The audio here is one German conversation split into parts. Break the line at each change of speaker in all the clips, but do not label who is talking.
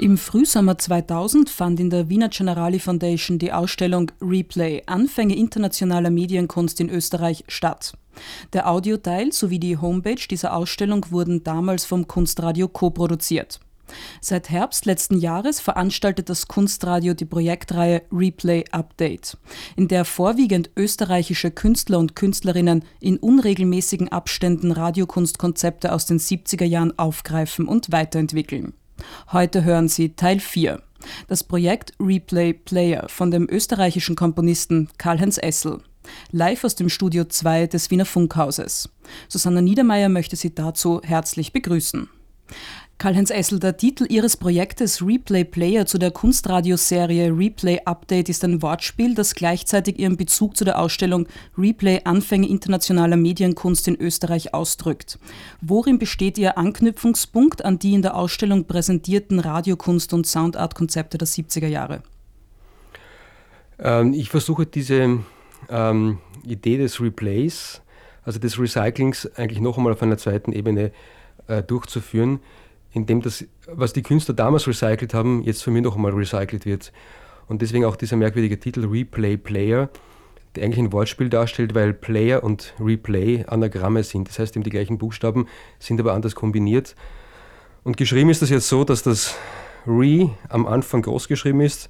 Im Frühsommer 2000 fand in der Wiener Generali Foundation die Ausstellung Replay Anfänge internationaler Medienkunst in Österreich statt. Der Audioteil sowie die Homepage dieser Ausstellung wurden damals vom Kunstradio co-produziert. Seit Herbst letzten Jahres veranstaltet das Kunstradio die Projektreihe Replay Update, in der vorwiegend österreichische Künstler und Künstlerinnen in unregelmäßigen Abständen Radiokunstkonzepte aus den 70er Jahren aufgreifen und weiterentwickeln. Heute hören Sie Teil 4. Das Projekt Replay Player von dem österreichischen Komponisten Karl-Heinz Essel. Live aus dem Studio 2 des Wiener Funkhauses. Susanna Niedermeyer möchte Sie dazu herzlich begrüßen. Karl-Heinz Essel, der Titel Ihres Projektes Replay Player zu der Kunstradioserie Replay Update ist ein Wortspiel, das gleichzeitig Ihren Bezug zu der Ausstellung Replay Anfänge internationaler Medienkunst in Österreich ausdrückt. Worin besteht Ihr Anknüpfungspunkt an die in der Ausstellung präsentierten Radiokunst- und Soundart-Konzepte der 70er Jahre?
Ähm, ich versuche diese ähm, Idee des Replays, also des Recyclings, eigentlich noch einmal auf einer zweiten Ebene äh, durchzuführen indem das, was die Künstler damals recycelt haben, jetzt für mich noch einmal recycelt wird. Und deswegen auch dieser merkwürdige Titel Replay Player, der eigentlich ein Wortspiel darstellt, weil Player und Replay Anagramme sind. Das heißt, eben die gleichen Buchstaben sind aber anders kombiniert. Und geschrieben ist das jetzt so, dass das Re am Anfang groß geschrieben ist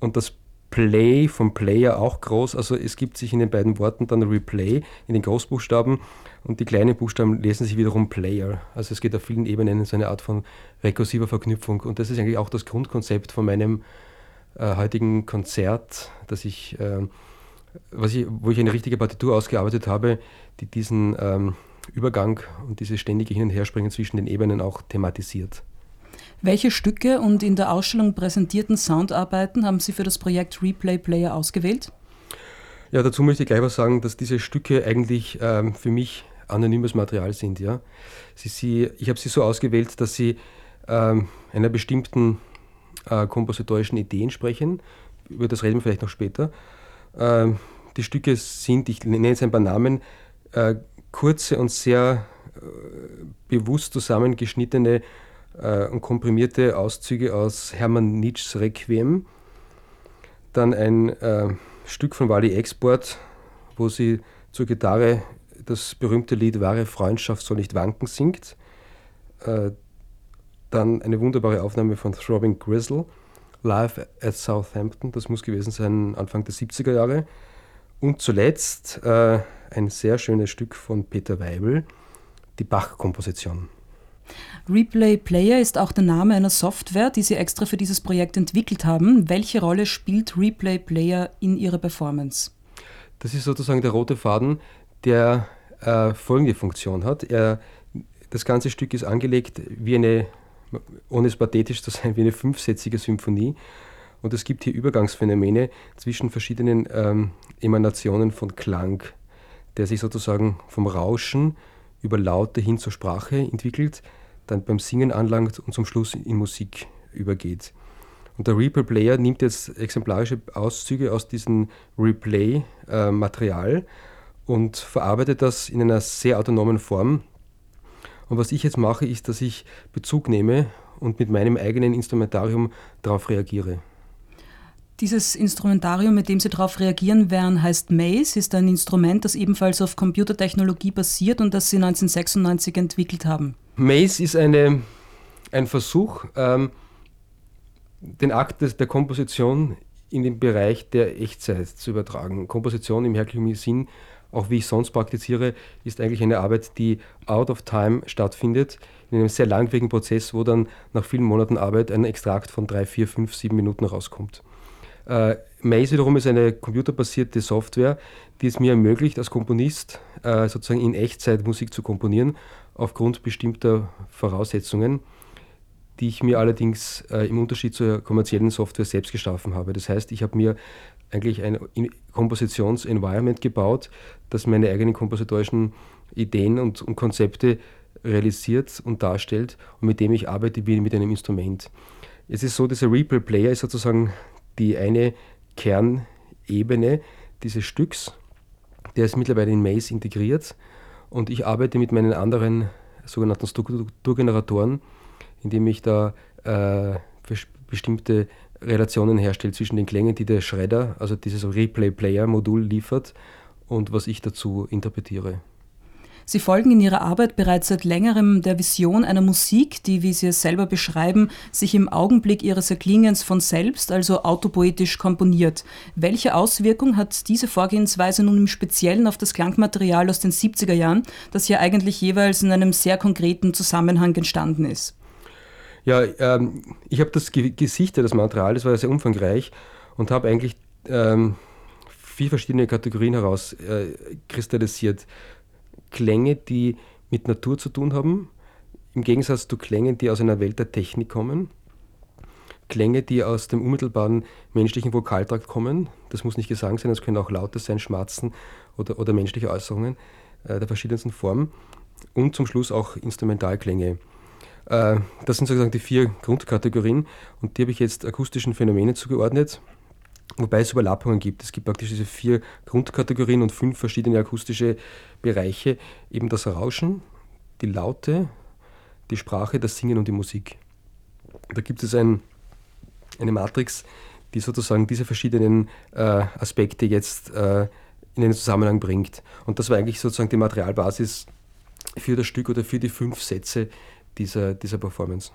und das Play vom Player auch groß. Also es gibt sich in den beiden Worten dann Replay in den Großbuchstaben und die kleinen Buchstaben lesen sich wiederum Player. Also es geht auf vielen Ebenen in so eine Art von rekursiver Verknüpfung. Und das ist eigentlich auch das Grundkonzept von meinem äh, heutigen Konzert, dass ich, äh, was ich, wo ich eine richtige Partitur ausgearbeitet habe, die diesen ähm, Übergang und dieses ständige Hin- und Herspringen zwischen den Ebenen auch thematisiert.
Welche Stücke und in der Ausstellung präsentierten Soundarbeiten haben Sie für das Projekt Replay Player ausgewählt?
Ja, dazu möchte ich gleich was sagen, dass diese Stücke eigentlich ähm, für mich anonymes Material sind. Ja? Sie, sie, ich habe sie so ausgewählt, dass sie ähm, einer bestimmten äh, kompositorischen Idee entsprechen. Über das reden wir vielleicht noch später. Ähm, die Stücke sind, ich nenne jetzt ein paar Namen, äh, kurze und sehr äh, bewusst zusammengeschnittene äh, und komprimierte Auszüge aus Hermann Nietzsches Requiem. Dann ein äh, Stück von Wally Export, wo sie zur Gitarre das berühmte Lied Wahre Freundschaft soll nicht wanken singt. Äh, dann eine wunderbare Aufnahme von Throbbing Grizzle, live at Southampton, das muss gewesen sein Anfang der 70er Jahre. Und zuletzt äh, ein sehr schönes Stück von Peter Weibel, die Bach-Komposition.
Replay Player ist auch der Name einer Software, die Sie extra für dieses Projekt entwickelt haben. Welche Rolle spielt Replay Player in Ihrer Performance?
Das ist sozusagen der rote Faden, der äh, folgende Funktion hat. Er, das ganze Stück ist angelegt wie eine, ohne es pathetisch zu sein, wie eine fünfsätzige Symphonie. Und es gibt hier Übergangsphänomene zwischen verschiedenen ähm, Emanationen von Klang, der sich sozusagen vom Rauschen über Laute hin zur Sprache entwickelt, dann beim Singen anlangt und zum Schluss in Musik übergeht. Und der Replay Player nimmt jetzt exemplarische Auszüge aus diesem Replay-Material äh, und verarbeitet das in einer sehr autonomen Form. Und was ich jetzt mache, ist, dass ich Bezug nehme und mit meinem eigenen Instrumentarium darauf reagiere.
Dieses Instrumentarium, mit dem Sie darauf reagieren werden, heißt Maze, ist ein Instrument, das ebenfalls auf Computertechnologie basiert und das Sie 1996 entwickelt haben.
Maze ist eine, ein Versuch, ähm, den Akt des, der Komposition in den Bereich der Echtzeit zu übertragen. Komposition im herkömmlichen Sinn auch wie ich sonst praktiziere, ist eigentlich eine Arbeit, die out of time stattfindet, in einem sehr langwierigen Prozess, wo dann nach vielen Monaten Arbeit ein Extrakt von drei, vier, fünf, sieben Minuten rauskommt. Äh, Maze wiederum ist eine computerbasierte Software, die es mir ermöglicht, als Komponist äh, sozusagen in Echtzeit Musik zu komponieren, aufgrund bestimmter Voraussetzungen, die ich mir allerdings äh, im Unterschied zur kommerziellen Software selbst geschaffen habe. Das heißt, ich habe mir eigentlich ein Kompositions-Environment gebaut, das meine eigenen kompositorischen Ideen und, und, Konzepte realisiert und darstellt und mit dem ich arbeite wie mit einem Instrument. Es ist so, dieser Reaper Player ist sozusagen die eine Kernebene dieses Stücks. Der ist mittlerweile in Maze integriert und ich arbeite mit meinen anderen sogenannten Strukturgeneratoren, indem ich da äh, bestimmte Relationen herstellt zwischen den Klängen, die der Shredder, also dieses Replay-Player-Modul liefert, und was ich dazu interpretiere.
Sie folgen in Ihrer Arbeit bereits seit längerem der Vision einer Musik, die, wie Sie es selber beschreiben, sich im Augenblick ihres Erklingens von selbst, also autopoetisch komponiert. Welche Auswirkung hat diese Vorgehensweise nun im Speziellen auf das Klangmaterial aus den 70er Jahren, das ja eigentlich jeweils in einem sehr konkreten Zusammenhang entstanden ist?
Ja, ähm, ich habe das gesichtet, das Material, das war sehr umfangreich und habe eigentlich ähm, vier verschiedene Kategorien herauskristallisiert. Äh, Klänge, die mit Natur zu tun haben, im Gegensatz zu Klängen, die aus einer Welt der Technik kommen. Klänge, die aus dem unmittelbaren menschlichen Vokaltrakt kommen. Das muss nicht Gesang sein, das können auch Laute sein, Schmatzen oder, oder menschliche Äußerungen äh, der verschiedensten Formen. Und zum Schluss auch Instrumentalklänge. Äh, das sind sozusagen die vier Grundkategorien und die habe ich jetzt akustischen Phänomenen zugeordnet. Wobei es Überlappungen gibt. Es gibt praktisch diese vier Grundkategorien und fünf verschiedene akustische Bereiche. Eben das Rauschen, die Laute, die Sprache, das Singen und die Musik. Da gibt es ein, eine Matrix, die sozusagen diese verschiedenen äh, Aspekte jetzt äh, in den Zusammenhang bringt. Und das war eigentlich sozusagen die Materialbasis für das Stück oder für die fünf Sätze dieser, dieser Performance.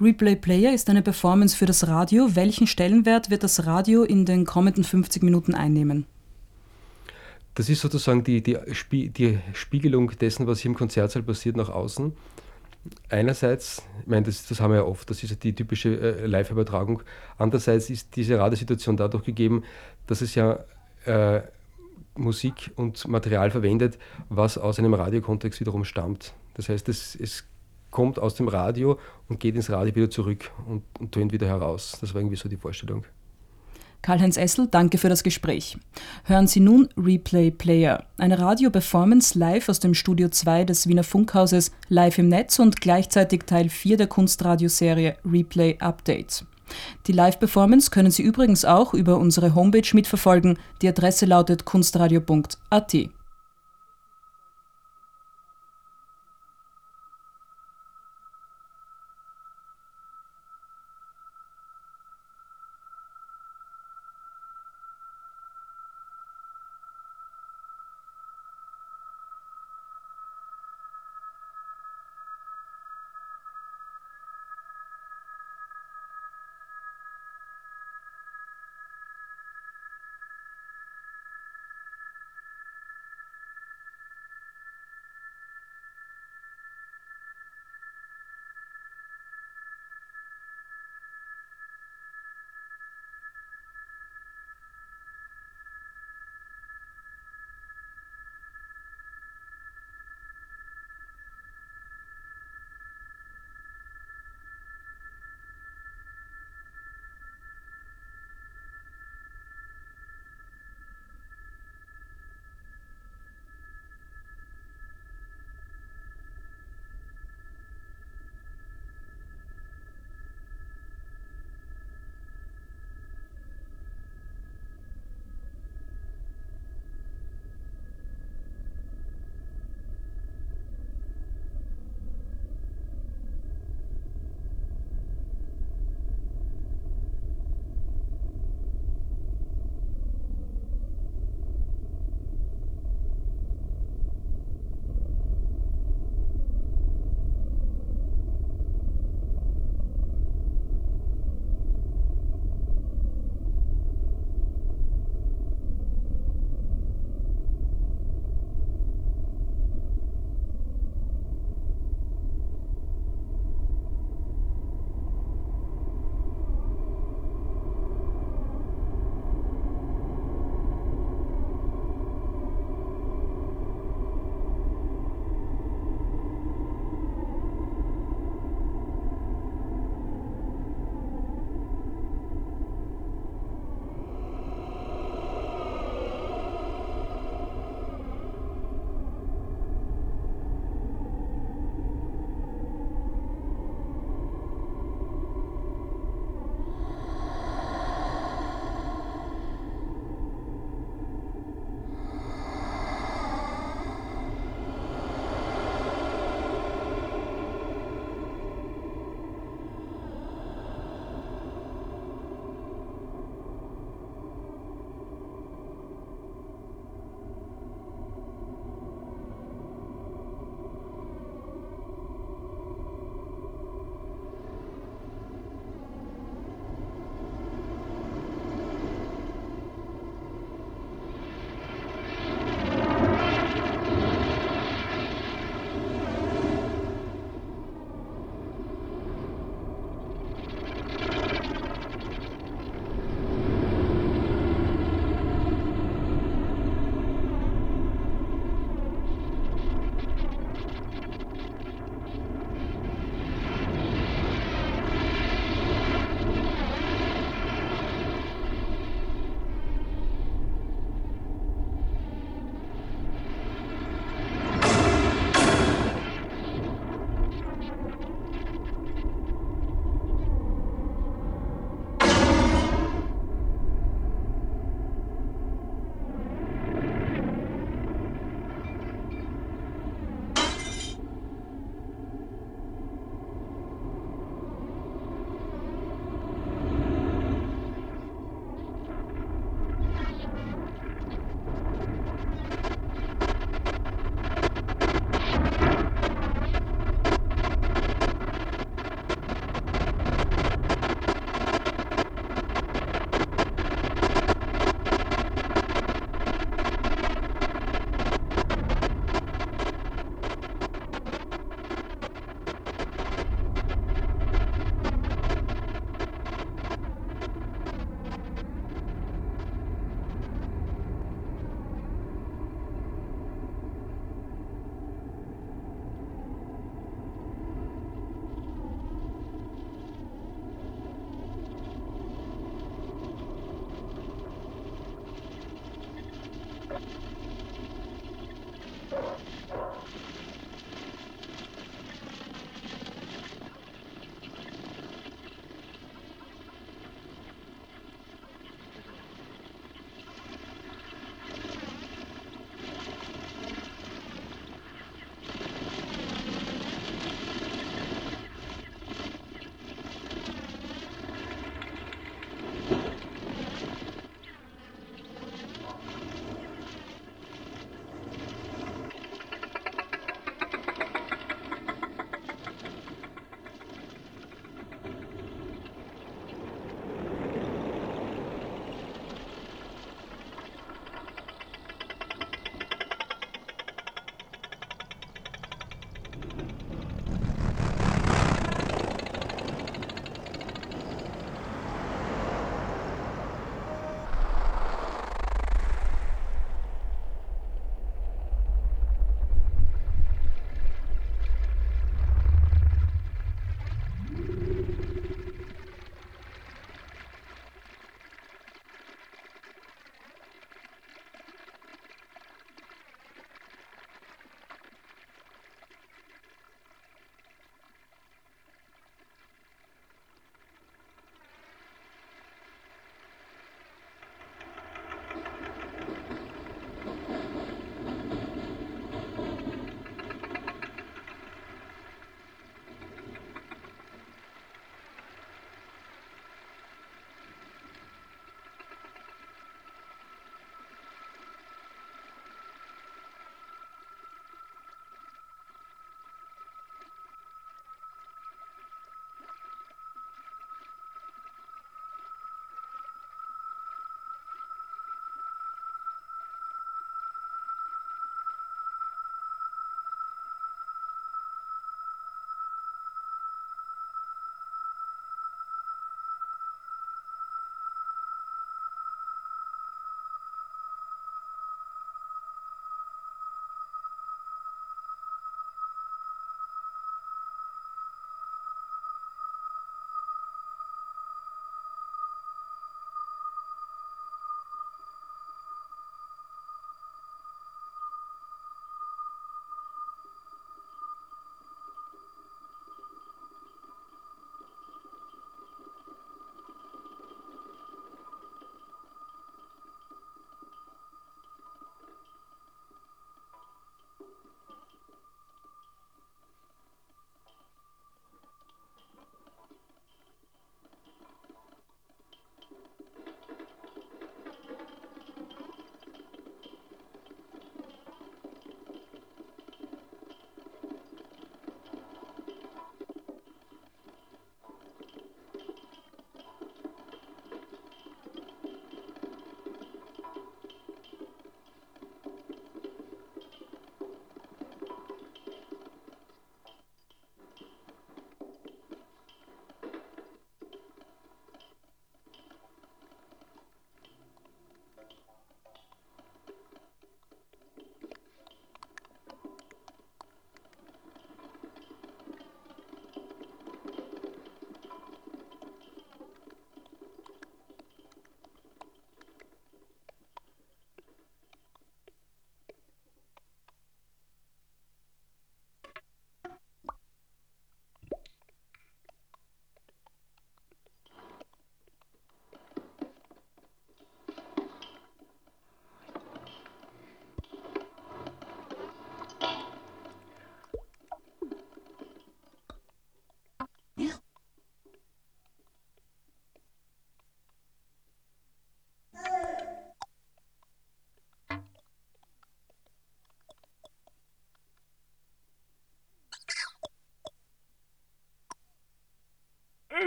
Replay Player ist eine Performance für das Radio. Welchen Stellenwert wird das Radio in den kommenden 50 Minuten einnehmen?
Das ist sozusagen die, die, die Spiegelung dessen, was hier im Konzertsaal passiert, nach außen. Einerseits, ich meine, das, das haben wir ja oft, das ist die typische äh, Live-Übertragung. Andererseits ist diese Radiosituation dadurch gegeben, dass es ja äh, Musik und Material verwendet, was aus einem Radiokontext wiederum stammt. Das heißt, es, es kommt aus dem Radio und geht ins Radio wieder zurück und, und tönt wieder heraus. Das war irgendwie so die Vorstellung.
Karl-Heinz Essel, danke für das Gespräch. Hören Sie nun Replay Player, eine Radio-Performance live aus dem Studio 2 des Wiener Funkhauses, live im Netz und gleichzeitig Teil 4 der Kunstradioserie Replay Update. Die Live-Performance können Sie übrigens auch über unsere Homepage mitverfolgen. Die Adresse lautet kunstradio.at.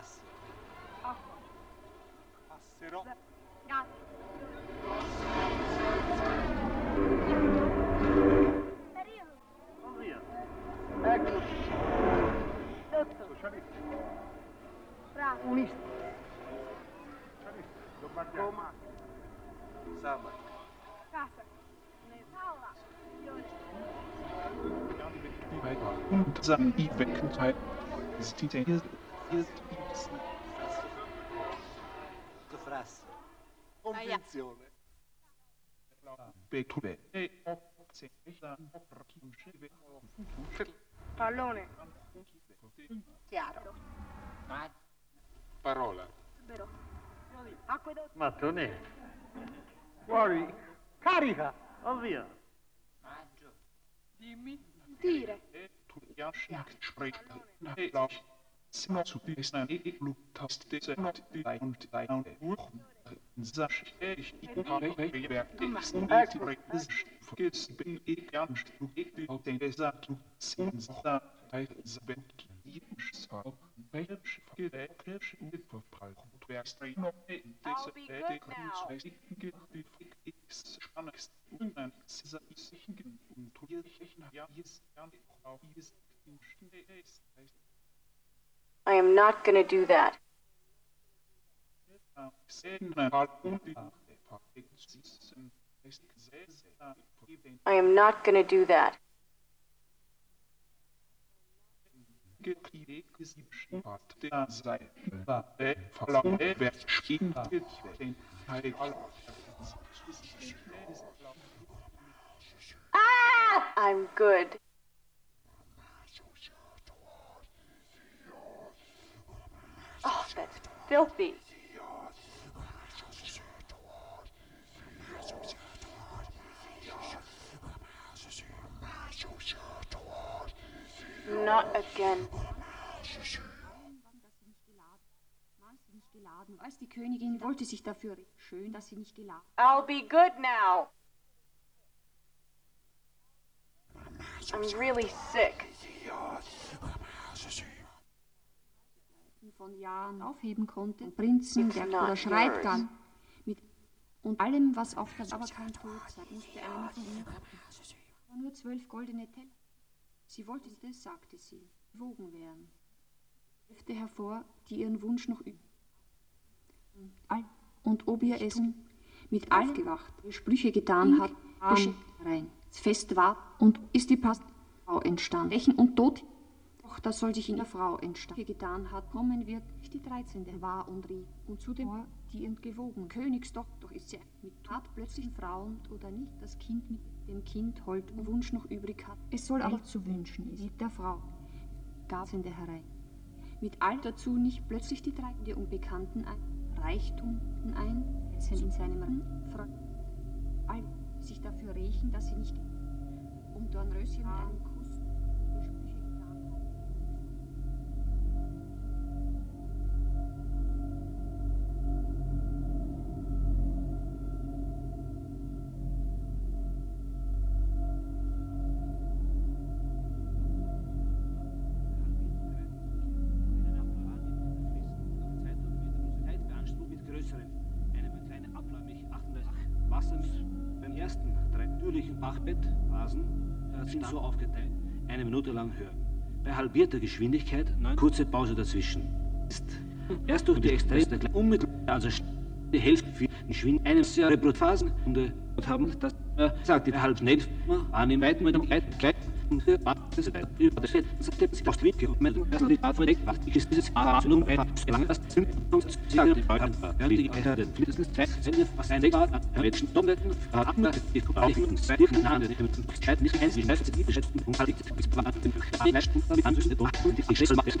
Frassi.
Passero. Ecco. Socialisti. Unisti. Socialisti. Lombardiani.
Sama.
und dann die Weckenheit ist die hier ist
Tu
azione.
Pallone. Chiaro.
Parola. Mattone. Fuori. Carica.
Ovvio.
Maggio. Dimmi. Dire. Tu Dire. Zu bisschen e Lutast diese not die und und Uhren sag ich ich habe gewerkt ist und ist vergiss bin ich ja nicht du ich auf den gesagt du sind da bei zbent jeden Sag welche Gerätisch mit Verbrauch du wärst noch diese die Kunst geht die ist spannend? Und ein ist sich und tu ich ja ist ja auch ist in Stunde ist
I am not gonna do that. I am not gonna do that. Ah! I'm good. Oh, that's filthy. Not again.
geladen. Weiß, die Königin wollte sich dafür schön, dass sie nicht geladen.
I'll be good now. I'm really sick.
Von Jahren aufheben konnte. Prinzen, der oder schreibt dann mit und allem, was auf der aber kein Tod sei, musste einer von ihnen nur zwölf goldene Teller. Sie wollte das, sagte sie, gewogen werden. Hälfte hervor, die ihren Wunsch noch üben. Und ob ihr Essen mit all gewacht, Sprüche getan hat, geschickt rein. Das Fest war und ist die Frau entstanden. Lächeln und Tod das soll sich in der Frau entstanden getan hat, kommen wird die 13. war und rief. Und zu dem Ohr, die entgewogen, Königstochter, doch ist sie mit Tat plötzlich Frauen oder nicht das Kind mit dem Kind und Wunsch noch übrig hat. Es soll aber zu wünschen ist. Mit der Frau der Herei. Mit all dazu nicht plötzlich die drei der Unbekannten ein, Reichtum ein, es in seinem Freund. All sich dafür rächen, dass sie nicht um Dornröschen mit
Äh, sind so aufgeteilt, eine Minute lang hören. Bei halbierter Geschwindigkeit kurze Pause dazwischen. Ist erst durch die extreme unmittelbar, also die Hälfte für den Schwing einem sehr Reproduktionsphasen und haben das äh, sagt die halb schnell an weiten mit dem gleich und äh, das ist über das Seite sich aus Wind gekommen das die Art von Deck was ich ist dieses Absolut bei lange das sind und sie sagen die Leute ja die Alter den mindestens zwei sind was ein Deck hat Menschen Domletten hat die auch und zwei die Namen die mit Zeit nicht eins wie das die geschätzten Punkt halt bis plan den nächsten mit anzuschließen und die Geschichte macht es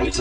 Gut,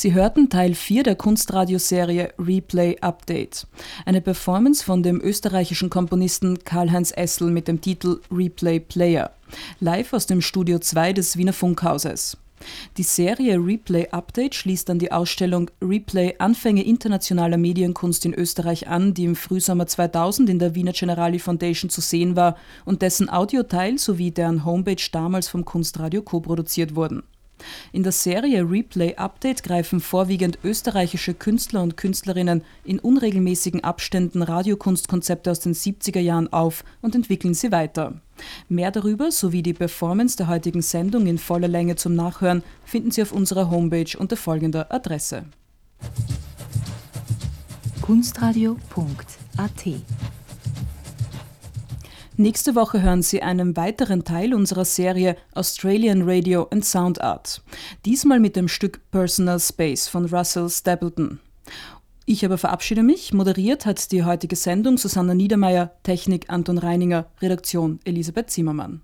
Sie hörten Teil 4 der Kunstradioserie Replay Update. Eine Performance von dem österreichischen Komponisten Karl-Heinz Essel mit dem Titel Replay Player. Live aus dem Studio 2 des Wiener Funkhauses. Die Serie Replay Update schließt an die Ausstellung Replay Anfänge internationaler Medienkunst in Österreich an, die im Frühsommer 2000 in der Wiener Generali Foundation zu sehen war und dessen Audioteil sowie deren Homepage damals vom Kunstradio co-produziert wurden. In der Serie Replay Update greifen vorwiegend österreichische Künstler und Künstlerinnen in unregelmäßigen Abständen Radiokunstkonzepte aus den 70er Jahren auf und entwickeln sie weiter. Mehr darüber sowie die Performance der heutigen Sendung in voller Länge zum Nachhören finden Sie auf unserer Homepage unter folgender Adresse:
kunstradio.at
Nächste Woche hören Sie einen weiteren Teil unserer Serie Australian Radio and Sound Art. Diesmal mit dem Stück Personal Space von Russell Stapleton. Ich aber verabschiede mich. Moderiert hat die heutige Sendung Susanna Niedermeyer, Technik Anton Reininger, Redaktion Elisabeth Zimmermann.